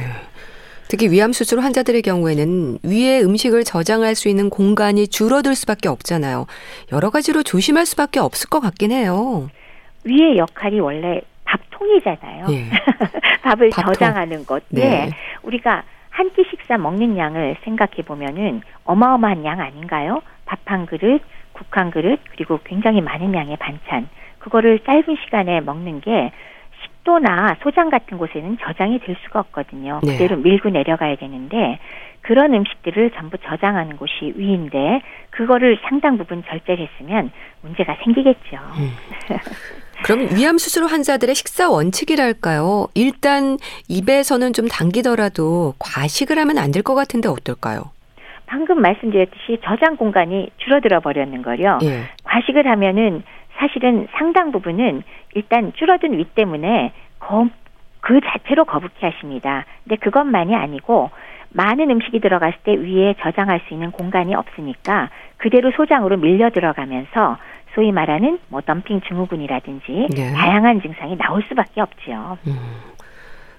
특히 위암 수술 환자들의 경우에는 위에 음식을 저장할 수 있는 공간이 줄어들 수밖에 없잖아요. 여러 가지로 조심할 수밖에 없을 것 같긴 해요. 위의 역할이 원래 밥통이잖아요. 예. 밥을 밥통. 저장하는 것. 네. 네. 우리가 한 끼 식사 먹는 양을 생각해 보면은 어마어마한 양 아닌가요? 밥 한 그릇, 국 한 그릇, 그리고 굉장히 많은 양의 반찬. 그거를 짧은 시간에 먹는 게 식도나 소장 같은 곳에는 저장이 될 수가 없거든요. 네. 그대로 밀고 내려가야 되는데 그런 음식들을 전부 저장하는 곳이 위인데 그거를 상당 부분 절제를 했으면 문제가 생기겠죠. 음. 그럼 위암 수술 환자들의 식사 원칙이랄까요? 일단 입에서는 좀 당기더라도 과식을 하면 안 될 것 같은데 어떨까요? 방금 말씀드렸듯이 저장 공간이 줄어들어 버렸는 거요. 예. 과식을 하면은 사실은 상당 부분은 일단 줄어든 위 때문에 거, 그 자체로 거북해 하십니다. 근데 그것만이 아니고 많은 음식이 들어갔을 때 위에 저장할 수 있는 공간이 없으니까 그대로 소장으로 밀려 들어가면서 소위 말하는 뭐 덤핑 증후군이라든지 네. 다양한 증상이 나올 수밖에 없지요. 음.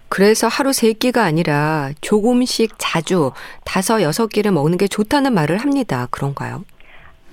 그래서 하루 세 끼가 아니라 조금씩 자주 다섯 여섯 끼를 먹는 게 좋다는 말을 합니다. 그런가요?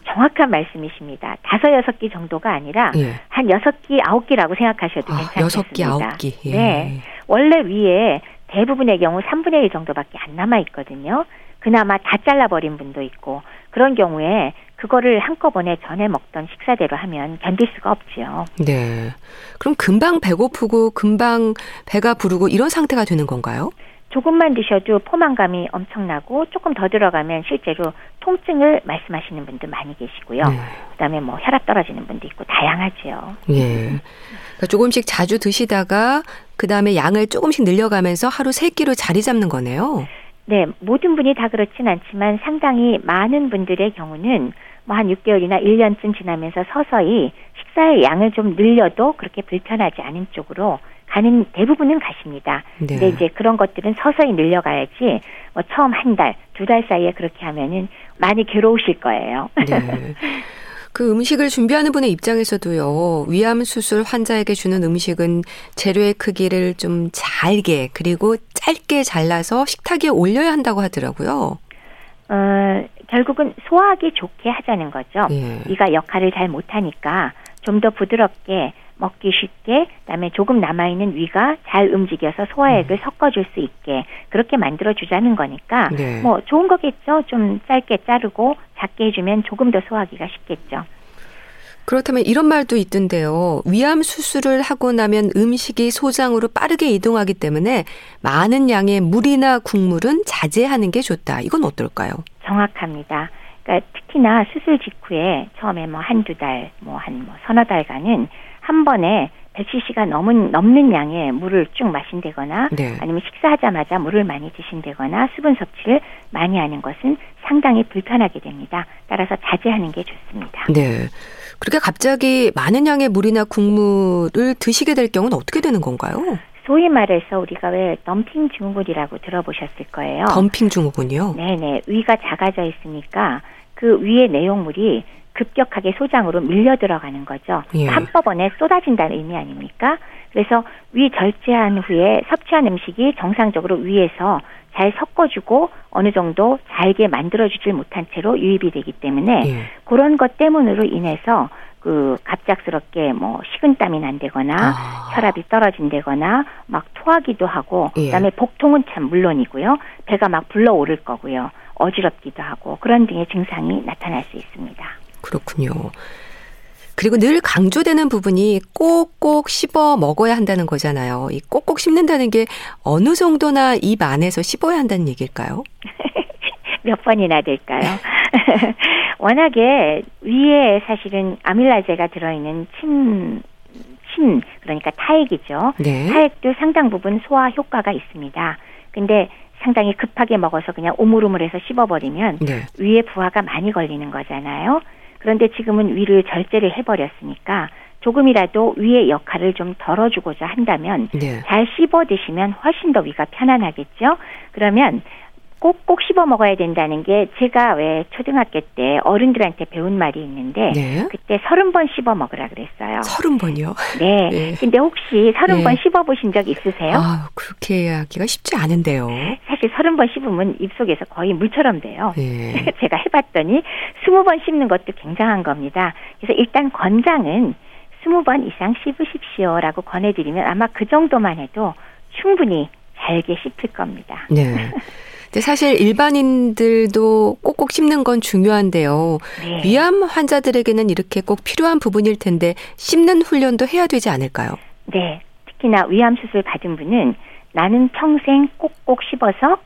정확한 말씀이십니다. 다섯 여섯 끼 정도가 아니라 예. 한 여섯 끼 아홉 끼라고 생각하셔도 아, 괜찮습니다. 여섯 끼 아홉 끼. 예. 네. 원래 위에 대부분의 경우 3분의 1 정도밖에 안 남아 있거든요. 그나마 다 잘라버린 분도 있고 그런 경우에 그거를 한꺼번에 전에 먹던 식사대로 하면 견딜 수가 없지요. 네. 그럼 금방 배고프고 금방 배가 부르고 이런 상태가 되는 건가요? 조금만 드셔도 포만감이 엄청나고 조금 더 들어가면 실제로 통증을 말씀하시는 분들 많이 계시고요. 네. 그다음에 뭐 혈압 떨어지는 분도 있고 다양하지요. 예. 그러니까 조금씩 자주 드시다가 그다음에 양을 조금씩 늘려가면서 하루 세 끼로 자리 잡는 거네요. 네, 모든 분이 다 그렇진 않지만 상당히 많은 분들의 경우는 뭐 한 6개월이나 1년쯤 지나면서 서서히 식사의 양을 좀 늘려도 그렇게 불편하지 않은 쪽으로 가는 대부분은 가십니다. 네. 근데 이제 그런 것들은 서서히 늘려가야지 뭐 처음 한 달, 두 달 사이에 그렇게 하면은 많이 괴로우실 거예요. 네. 그 음식을 준비하는 분의 입장에서도요, 위암 수술 환자에게 주는 음식은 재료의 크기를 좀 잘게, 그리고 짧게 잘라서 식탁에 올려야 한다고 하더라고요. 어, 결국은 소화하기 좋게 하자는 거죠. 예. 이가 역할을 잘 못하니까 좀 더 부드럽게 먹기 쉽게 그다음에 조금 남아 있는 위가 잘 움직여서 소화액을 음. 섞어줄 수 있게 그렇게 만들어 주자는 거니까 네. 뭐 좋은 거겠죠. 좀 짧게 자르고 작게 해주면 조금 더 소화하기가 쉽겠죠. 그렇다면 이런 말도 있던데요. 위암 수술을 하고 나면 음식이 소장으로 빠르게 이동하기 때문에 많은 양의 물이나 국물은 자제하는 게 좋다. 이건 어떨까요? 정확합니다. 그러니까 특히나 수술 직후에 처음에 뭐 한두 달, 뭐 한뭐 뭐 서너 달간은 한 번에 100cc가 넘은 넘는 양의 물을 쭉 마신다거나 네. 아니면 식사하자마자 물을 많이 드신다거나 수분 섭취를 많이 하는 것은 상당히 불편하게 됩니다. 따라서 자제하는 게 좋습니다. 네. 그렇게 갑자기 많은 양의 물이나 국물을 드시게 될 경우는 어떻게 되는 건가요? 소위 말해서 우리가 왜 덤핑 증후군이라고 들어보셨을 거예요. 덤핑 증후군이요? 네네. 위가 작아져 있으니까 그 위의 내용물이 급격하게 소장으로 밀려 들어가는 거죠. 예. 한꺼번에 쏟아진다는 의미 아닙니까? 그래서 위 절제한 후에 섭취한 음식이 정상적으로 위에서 잘 섞어주고 어느 정도 잘게 만들어주질 못한 채로 유입이 되기 때문에 예. 그런 것 때문으로 인해서 그 갑작스럽게 뭐 식은땀이 난다거나 아. 혈압이 떨어진다거나 막 토하기도 하고 예. 그다음에 복통은 참 물론이고요 배가 막 불러오를 거고요 어지럽기도 하고 그런 등의 증상이 나타날 수 있습니다. 그렇군요. 그리고 늘 강조되는 부분이 꼭꼭 씹어 먹어야 한다는 거잖아요. 이 꼭꼭 씹는다는 게 어느 정도나 입 안에서 씹어야 한다는 얘기일까요? 몇 번이나 될까요? 워낙에 위에 사실은 아밀라제가 들어있는 침, 침, 그러니까 타액이죠. 네. 타액도 상당 부분 소화 효과가 있습니다. 근데 상당히 급하게 먹어서 그냥 오물오물해서 씹어버리면 네. 위에 부하가 많이 걸리는 거잖아요. 그런데 지금은 위를 절제를 해버렸으니까 조금이라도 위의 역할을 좀 덜어주고자 한다면 네. 잘 씹어 드시면 훨씬 더 위가 편안하겠죠. 그러면 꼭꼭 씹어 먹어야 된다는 게 제가 왜 초등학교 때 어른들한테 배운 말이 있는데 네. 그때 서른 번 씹어 먹으라 그랬어요. 서른 번이요? 네. 네. 근데 혹시 서른 네. 번 씹어 보신 적 있으세요? 아, 그렇게 하기가 쉽지 않은데요. 사실 서른 번 씹으면 입속에서 거의 물처럼 돼요. 네. 제가 해봤더니 스무 번 씹는 것도 굉장한 겁니다. 그래서 일단 권장은 스무 번 이상 씹으십시오라고 권해드리면 아마 그 정도만 해도 충분히 잘게 씹힐 겁니다. 네. 근데 사실 일반인들도 꼭꼭 씹는 건 중요한데요. 네. 위암 환자들에게는 이렇게 꼭 필요한 부분일 텐데 씹는 훈련도 해야 되지 않을까요? 네. 특히나 위암 수술 받은 분은 나는 평생 꼭꼭 씹어서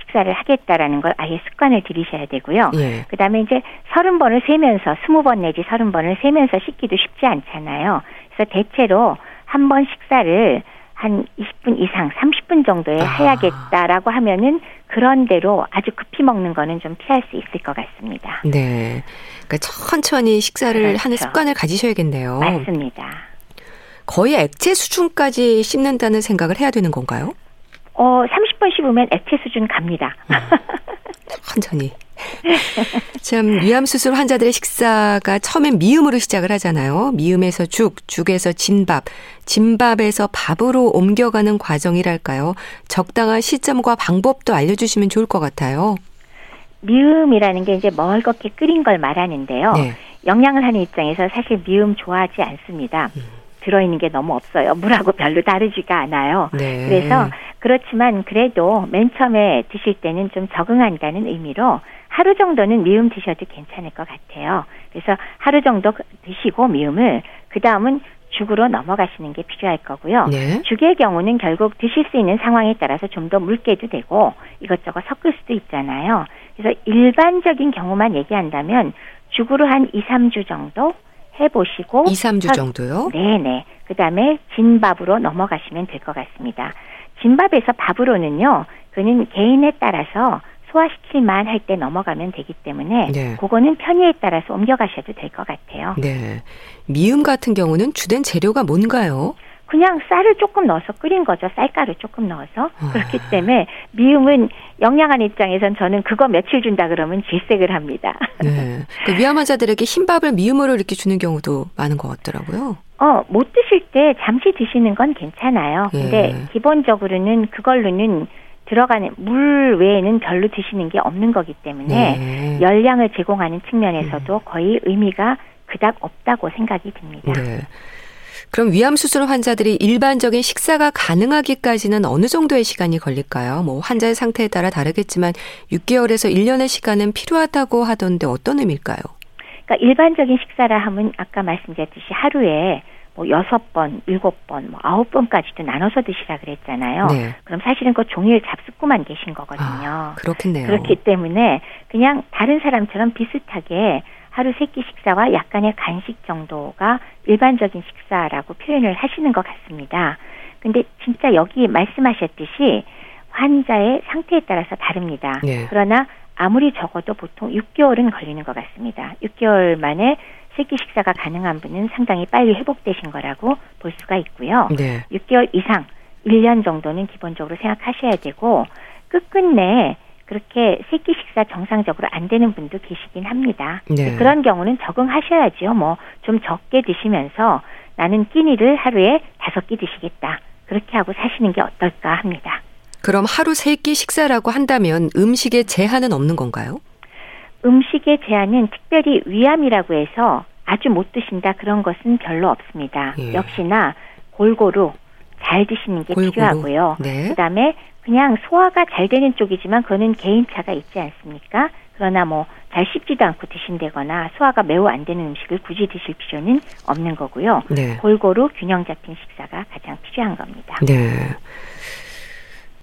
식사를 하겠다라는 걸 아예 습관을 들이셔야 되고요. 예. 그다음에 이제 서른 번을 세면서 스무 번 내지 서른 번을 세면서 씻기도 쉽지 않잖아요. 그래서 대체로 한 번 식사를 한 20분 이상, 30분 정도에 아. 해야겠다라고 하면은 그런 대로 아주 급히 먹는 거는 좀 피할 수 있을 것 같습니다. 네. 그러니까 천천히 식사를 그렇죠. 하는 습관을 가지셔야겠네요. 맞습니다. 거의 액체 수준까지 씹는다는 생각을 해야 되는 건가요? 어, 30번 씹으면 액체 수준 갑니다. 음, 천천히. 참 위암 수술 환자들의 식사가 처음엔 미음으로 시작을 하잖아요. 미음에서 죽, 죽에서 진밥, 진밥에서 밥으로 옮겨가는 과정이랄까요. 적당한 시점과 방법도 알려주시면 좋을 것 같아요. 미음이라는 게 이제 멀겋게 끓인 걸 말하는데요. 네. 영양을 하는 입장에서 사실 미음 좋아하지 않습니다. 음. 들어있는 게 너무 없어요. 물하고 별로 다르지가 않아요. 네. 그래서 그렇지만 그래도 맨 처음에 드실 때는 좀 적응한다는 의미로 하루 정도는 미음 드셔도 괜찮을 것 같아요. 그래서 하루 정도 드시고 미음을 그 다음은 죽으로 넘어가시는 게 필요할 거고요. 네. 죽의 경우는 결국 드실 수 있는 상황에 따라서 좀 더 묽게도 되고 이것저것 섞을 수도 있잖아요. 그래서 일반적인 경우만 얘기한다면 죽으로 한 2, 3주 정도 해보시고 2, 3주 정도요? 네네. 그 다음에 진밥으로 넘어가시면 될 것 같습니다. 진밥에서 밥으로는요, 그는 개인에 따라서 소화시킬 만 할 때 넘어가면 되기 때문에 네. 그거는 편의에 따라서 옮겨가셔도 될 것 같아요. 네. 미음 같은 경우는 주된 재료가 뭔가요? 그냥 쌀을 조금 넣어서 끓인 거죠. 쌀가루 조금 넣어서. 아. 그렇기 때문에 미음은 영양한 입장에선 저는 그거 며칠 준다 그러면 질색을 합니다. 네. 그 위암 환자들에게 흰밥을 미음으로 이렇게 주는 경우도 많은 것 같더라고요. 어, 못 드실 때 잠시 드시는 건 괜찮아요. 예. 근데 기본적으로는 그걸로는 들어가는 물 외에는 별로 드시는 게 없는 거기 때문에 네. 열량을 제공하는 측면에서도 음. 거의 의미가 그닥 없다고 생각이 듭니다. 네. 그럼 위암 수술 환자들이 일반적인 식사가 가능하기까지는 어느 정도의 시간이 걸릴까요? 뭐 환자의 상태에 따라 다르겠지만 6개월에서 1년의 시간은 필요하다고 하던데 어떤 의미일까요? 그러니까 일반적인 식사라 하면 아까 말씀드렸듯이 하루에 뭐 여섯 번, 일곱 번, 뭐 아홉 번까지도 나눠서 드시라 그랬잖아요. 네. 그럼 사실은 그 종일 잡숫고만 계신 거거든요. 아, 그렇겠네요. 그렇기 때문에 그냥 다른 사람처럼 비슷하게 하루 세 끼 식사와 약간의 간식 정도가 일반적인 식사라고 표현을 하시는 것 같습니다. 근데 진짜 여기 말씀하셨듯이 환자의 상태에 따라서 다릅니다. 네. 그러나 아무리 적어도 보통 6개월은 걸리는 것 같습니다. 6개월 만에 세끼 식사가 가능한 분은 상당히 빨리 회복되신 거라고 볼 수가 있고요. 네. 6개월 이상 1년 정도는 기본적으로 생각하셔야 되고 끝끝내 그렇게 세끼 식사 정상적으로 안 되는 분도 계시긴 합니다. 네. 그런 경우는 적응하셔야죠. 뭐좀 적게 드시면서 나는 끼니를 하루에 다섯 끼 드시겠다. 그렇게 하고 사시는 게 어떨까 합니다. 그럼 하루 세 끼 식사라고 한다면 음식에 제한은 없는 건가요? 음식의 제한은 특별히 위암이라고 해서 아주 못 드신다 그런 것은 별로 없습니다. 예. 역시나 골고루 잘 드시는 게 골고루. 필요하고요. 네. 그다음에 그냥 소화가 잘 되는 쪽이지만 그거는 개인차가 있지 않습니까? 그러나 뭐 잘 씹지도 않고 드신다거나 소화가 매우 안 되는 음식을 굳이 드실 필요는 없는 거고요. 네. 골고루 균형 잡힌 식사가 가장 필요한 겁니다. 네.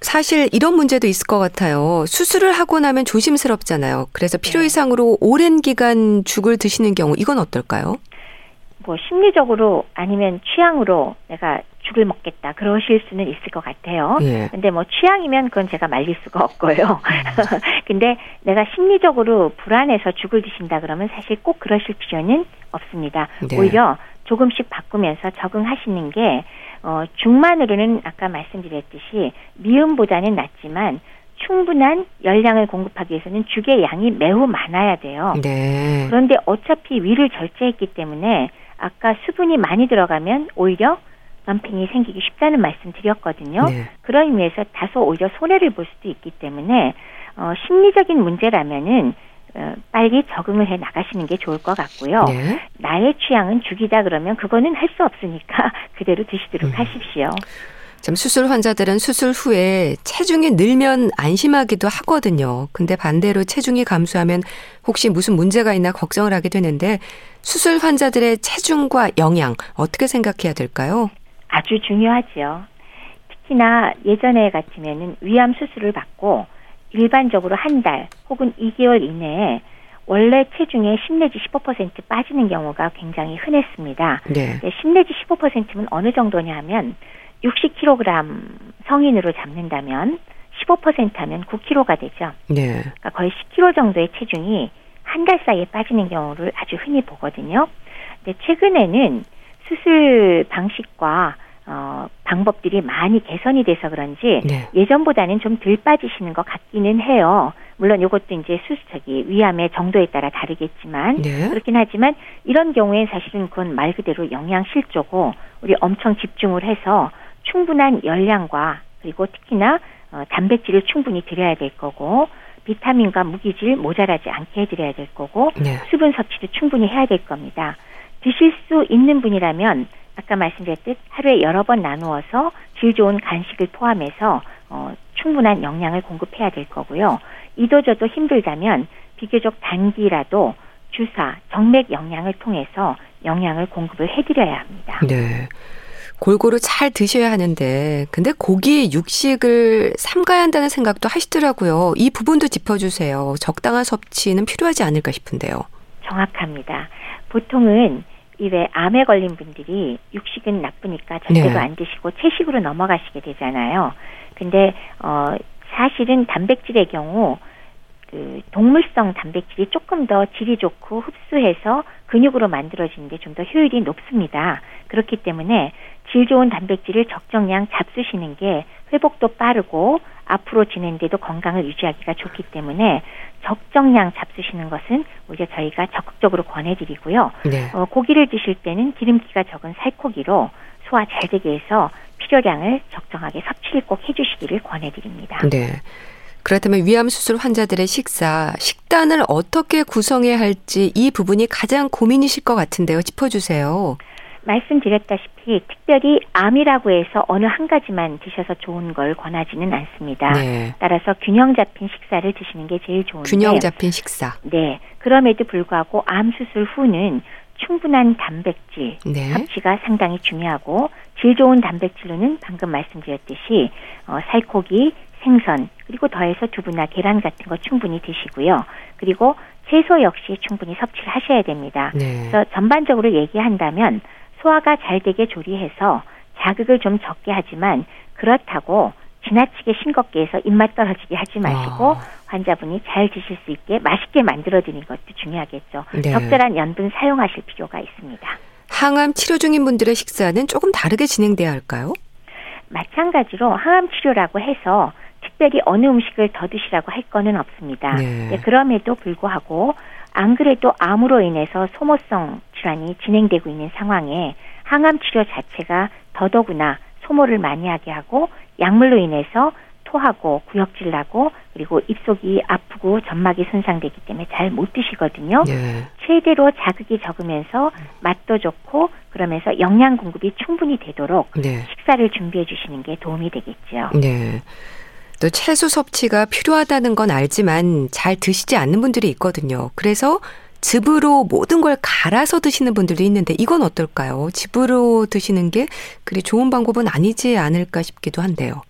사실 이런 문제도 있을 것 같아요. 수술을 하고 나면 조심스럽잖아요. 그래서 필요 네. 이상으로 오랜 기간 죽을 드시는 경우 이건 어떨까요? 뭐 심리적으로 아니면 취향으로 내가 죽을 먹겠다 그러실 수는 있을 것 같아요. 예. 근데 뭐 취향이면 그건 제가 말릴 수가 없고요. 근데 내가 심리적으로 불안해서 죽을 드신다 그러면 사실 꼭 그러실 필요는 없습니다. 네. 오히려 조금씩 바꾸면서 적응하시는 게 어, 죽만으로는 아까 말씀드렸듯이 미음보다는 낫지만 충분한 열량을 공급하기 위해서는 죽의 양이 매우 많아야 돼요. 네. 그런데 어차피 위를 절제했기 때문에 아까 수분이 많이 들어가면 오히려 덤핑이 생기기 쉽다는 말씀 드렸거든요. 네. 그런 의미에서 다소 오히려 손해를 볼 수도 있기 때문에 어, 심리적인 문제라면은 어, 빨리 적응을 해 나가시는 게 좋을 것 같고요. 네. 나의 취향은 죽이다 그러면 그거는 할 수 없으니까 그대로 드시도록 음. 하십시오. 참 수술 환자들은 수술 후에 체중이 늘면 안심하기도 하거든요. 근데 반대로 체중이 감소하면 혹시 무슨 문제가 있나 걱정을 하게 되는데 수술 환자들의 체중과 영양 어떻게 생각해야 될까요? 아주 중요하지요. 특히나 예전에 같으면은 위암 수술을 받고 일반적으로 한 달 혹은 2개월 이내에 원래 체중의 10 내지 15% 빠지는 경우가 굉장히 흔했습니다. 네. 10 내지 15%면 어느 정도냐 하면 60kg 성인으로 잡는다면 15% 하면 9kg가 되죠. 네. 그러니까 거의 10kg 정도의 체중이 한 달 사이에 빠지는 경우를 아주 흔히 보거든요. 근데 최근에는 수술 방식과 어, 방법들이 많이 개선이 돼서 그런지 네. 예전보다는 좀 덜 빠지시는 것 같기는 해요. 물론 이것도 이제 수술적이 위암의 정도에 따라 다르겠지만 네. 그렇긴 하지만 이런 경우에 사실은 그건 말 그대로 영양 실조고 우리 엄청 집중을 해서 충분한 열량과 그리고 특히나 어, 단백질을 충분히 드려야 될 거고 비타민과 무기질 모자라지 않게 해드려야 될 거고 네. 수분 섭취도 충분히 해야 될 겁니다. 드실 수 있는 분이라면 아까 말씀드렸듯 하루에 여러 번 나누어서 질 좋은 간식을 포함해서 어, 충분한 영양을 공급해야 될 거고요. 이도저도 힘들다면 비교적 단기라도 주사, 정맥 영양을 통해서 영양을 공급을 해드려야 합니다. 네. 골고루 잘 드셔야 하는데, 근데 고기, 육식을 삼가야 한다는 생각도 하시더라고요. 이 부분도 짚어주세요. 적당한 섭취는 필요하지 않을까 싶은데요. 정확합니다. 보통은 이외 암에 걸린 분들이 육식은 나쁘니까 절대로 네. 안 드시고 채식으로 넘어가시게 되잖아요. 근데 어 사실은 단백질의 경우 그 동물성 단백질이 조금 더 질이 좋고 흡수해서 근육으로 만들어지는 게 좀 더 효율이 높습니다. 그렇기 때문에 질 좋은 단백질을 적정량 잡수시는 게 회복도 빠르고 앞으로 지낸데도 건강을 유지하기가 좋기 때문에 적정량 잡수시는 것은 오히려 저희가 적극적으로 권해드리고요. 네. 어, 고기를 드실 때는 기름기가 적은 살코기로 소화 잘 되게 해서 필요량을 적정하게 섭취를 꼭 해주시기를 권해드립니다. 네. 그렇다면 위암 수술 환자들의 식사, 식단을 어떻게 구성해야 할지 이 부분이 가장 고민이실 것 같은데요. 짚어주세요. 말씀드렸다시피 특별히 암이라고 해서 어느 한 가지만 드셔서 좋은 걸 권하지는 않습니다. 네. 따라서 균형 잡힌 식사를 드시는 게 제일 좋은데 균형 잡힌 식사. 네. 그럼에도 불구하고 암 수술 후는 충분한 단백질 네. 섭취가 상당히 중요하고 질 좋은 단백질로는 방금 말씀드렸듯이 어, 살코기, 생선 그리고 더해서 두부나 계란 같은 거 충분히 드시고요. 그리고 채소 역시 충분히 섭취를 하셔야 됩니다. 네. 그래서 전반적으로 얘기한다면 소화가 잘 되게 조리해서 자극을 좀 적게 하지만 그렇다고 지나치게 싱겁게 해서 입맛 떨어지게 하지 마시고 아. 환자분이 잘 드실 수 있게 맛있게 만들어드리는 것도 중요하겠죠. 네. 적절한 연분 사용하실 필요가 있습니다. 항암 치료 중인 분들의 식사는 조금 다르게 진행돼야 할까요? 마찬가지로 항암 치료라고 해서 특별히 어느 음식을 더 드시라고 할 거는 없습니다. 네. 네, 그럼에도 불구하고 안 그래도 암으로 인해서 소모성 질환이 진행되고 있는 상황에 항암 치료 자체가 더더구나 소모를 많이 하게 하고 약물로 인해서 토하고 구역질 나고 그리고 입속이 아프고 점막이 손상되기 때문에 잘 못 드시거든요. 네. 최대로 자극이 적으면서 맛도 좋고 그러면서 영양 공급이 충분히 되도록 네. 식사를 준비해 주시는 게 도움이 되겠죠. 네. 또 채소 섭취가 필요하다는 건 알지만 잘 드시지 않는 분들이 있거든요. 그래서 즙으로 모든 걸 갈아서 드시는 분들도 있는데 이건 어떨까요? 즙으로 드시는 게 그리 좋은 방법은 아니지 않을까 싶기도 한데요.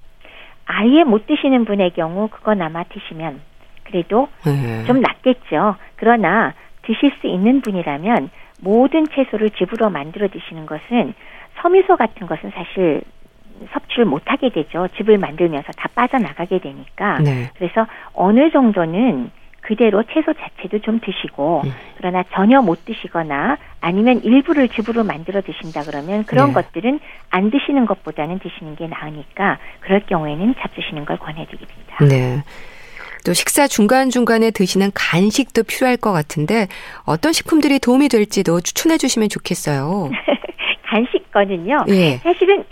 아예 못 드시는 분의 경우 그건 아마 드시면 그래도 네. 좀 낫겠죠. 그러나 드실 수 있는 분이라면 모든 채소를 즙으로 만들어 드시는 것은 섬유소 같은 것은 사실 섭취를 못하게 되죠. 즙을 만들면서 다 빠져나가게 되니까. 네. 그래서 어느 정도는 그대로 채소 자체도 좀 드시고 음. 그러나 전혀 못 드시거나 아니면 일부를 즙으로 만들어 드신다 그러면 그런 네. 것들은 안 드시는 것보다는 드시는 게 나으니까 그럴 경우에는 잡수시는 걸 권해드립니다. 네. 또 식사 중간중간에 드시는 간식도 필요할 것 같은데 어떤 식품들이 도움이 될지도 추천해 주시면 좋겠어요. 간식 거는요. 예. 사실은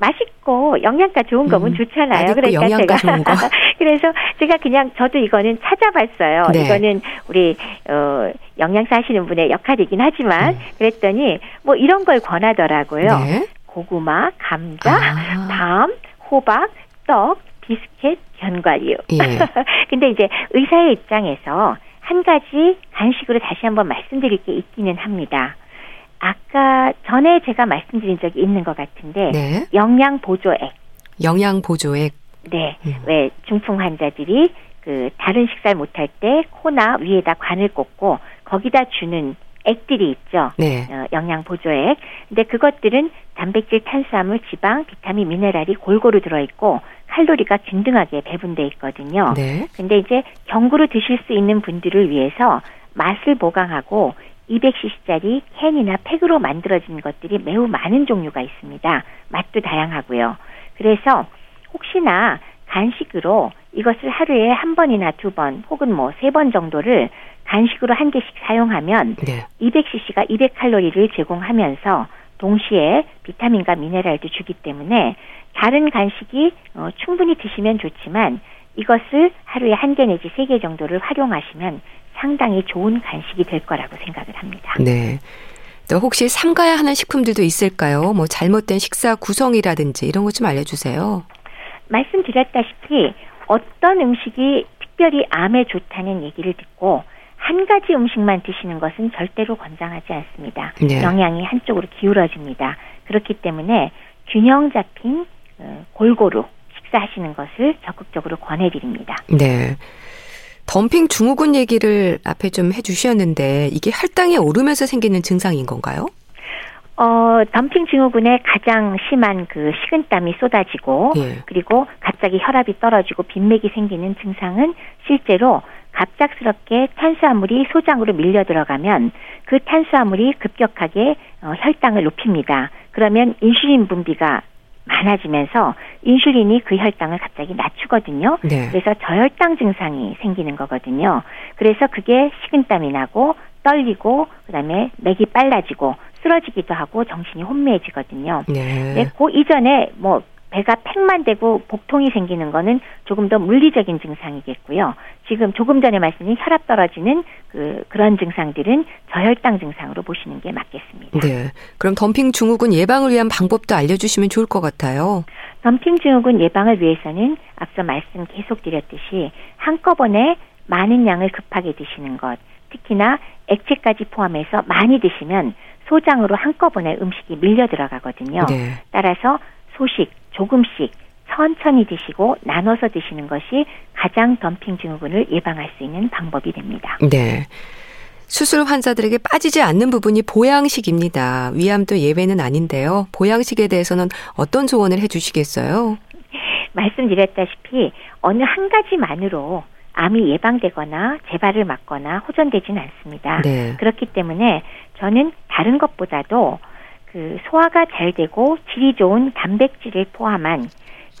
맛있고 영양가 좋은 거면 음, 좋잖아요. 그러니까 영양가 제가 좋은 거. 그래서 제가 그냥 저도 이거는 찾아봤어요. 네. 이거는 우리 어 영양사 하시는 분의 역할이긴 하지만 음. 그랬더니 뭐 이런 걸 권하더라고요. 네. 고구마, 감자, 아. 밤, 호박, 떡, 비스켓, 견과류. 예. 근데 이제 의사의 입장에서 한 가지 간식으로 다시 한번 말씀드릴 게 있기는 합니다. 아까 전에 제가 말씀드린 적이 있는 것 같은데 네. 영양 보조액. 영양 보조액. 네. 음. 왜 중풍 환자들이 그 다른 식사를 못할 때 코나 위에다 관을 꽂고 거기다 주는 액들이 있죠. 네. 어, 영양 보조액. 근데 그것들은 단백질, 탄수화물, 지방, 비타민, 미네랄이 골고루 들어 있고 칼로리가 균등하게 배분돼 있거든요. 네. 근데 이제 경구로 드실 수 있는 분들을 위해서 맛을 보강하고 200cc짜리 캔이나 팩으로 만들어진 것들이 매우 많은 종류가 있습니다. 맛도 다양하고요. 그래서 혹시나 간식으로 이것을 하루에 한 번이나 두 번 혹은 뭐 세 번 정도를 간식으로 한 개씩 사용하면 네. 200cc가 200칼로리를 제공하면서 동시에 비타민과 미네랄도 주기 때문에 다른 간식이 어, 충분히 드시면 좋지만 이것을 하루에 한 개 내지 세 개 정도를 활용하시면 상당히 좋은 간식이 될 거라고 생각을 합니다. 네. 또 혹시 삼가야 하는 식품들도 있을까요? 뭐 잘못된 식사 구성이라든지 이런 것 좀 알려주세요. 말씀드렸다시피 어떤 음식이 특별히 암에 좋다는 얘기를 듣고 한 가지 음식만 드시는 것은 절대로 권장하지 않습니다. 네. 영양이 한쪽으로 기울어집니다. 그렇기 때문에 균형 잡힌 어, 골고루 식사하시는 것을 적극적으로 권해드립니다. 네. 덤핑 증후군 얘기를 앞에 좀 해주셨는데 이게 혈당이 오르면서 생기는 증상인 건가요? 어, 덤핑 증후군의 가장 심한 그 식은땀이 쏟아지고 예. 그리고 갑자기 혈압이 떨어지고 빈맥이 생기는 증상은 실제로 갑작스럽게 탄수화물이 소장으로 밀려 들어가면 그 탄수화물이 급격하게 어, 혈당을 높입니다. 그러면 인슐린 분비가 많아지면서 인슐린이 그 혈당을 갑자기 낮추거든요. 네. 그래서 저혈당 증상이 생기는 거거든요. 그래서 그게 식은땀이 나고 떨리고 그다음에 맥이 빨라지고 쓰러지기도 하고 정신이 혼미해지거든요. 네. 네, 그 이전에 뭐 배가 팩만 되고 복통이 생기는 거는 조금 더 물리적인 증상이겠고요. 지금 조금 전에 말씀드린 혈압 떨어지는 그 그런 증상들은 저혈당 증상으로 보시는 게 맞겠습니다. 네. 그럼 덤핑 증후군 예방을 위한 방법도 알려주시면 좋을 것 같아요. 덤핑 증후군 예방을 위해서는 앞서 말씀 계속 드렸듯이 한꺼번에 많은 양을 급하게 드시는 것, 특히나 액체까지 포함해서 많이 드시면 소장으로 한꺼번에 음식이 밀려 들어가거든요. 네. 따라서 소식, 조금씩 천천히 드시고 나눠서 드시는 것이 가장 덤핑 증후군을 예방할 수 있는 방법이 됩니다. 네. 수술 환자들에게 빠지지 않는 부분이 보양식입니다. 위암도 예외는 아닌데요. 보양식에 대해서는 어떤 조언을 해주시겠어요? 말씀드렸다시피 어느 한 가지만으로 암이 예방되거나 재발을 막거나 호전되지는 않습니다. 네. 그렇기 때문에 저는 다른 것보다도 그 소화가 잘 되고 질이 좋은 단백질을 포함한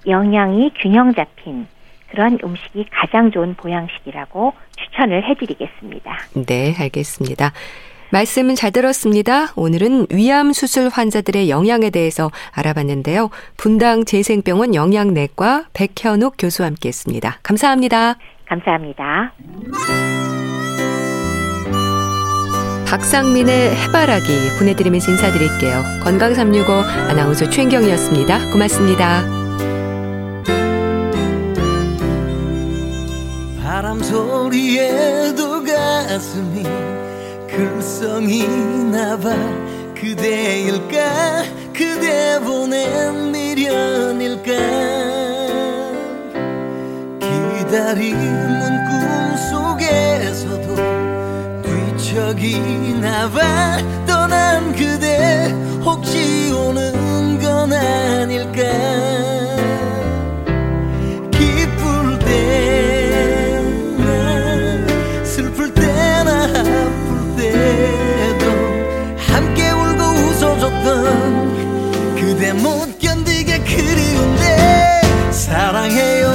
영양이 균형 잡힌 그런 음식이 가장 좋은 보양식이라고 추천을 해드리겠습니다. 네, 알겠습니다. 말씀은 잘 들었습니다. 오늘은 위암 수술 환자들의 영양에 대해서 알아봤는데요. 분당 재생병원 영양내과 백현욱 교수와 함께했습니다. 감사합니다. 감사합니다. 박상민의 해바라기 보내드리면서 인사드릴게요. 건강365 아나운서 최인경이었습니다. 고맙습니다. 바람 소리에도 가슴이 글썽이 나봐 그대일까 그대 보낸 미련일까 기다림은 꿈속에서도 저기 나와 떠난 그대 혹시 오는 건 아닐까? 기쁠 때나 슬플 때나 아플 때도 함께 울고 웃어줬던 그대 못 견디게 그리운데 사랑해요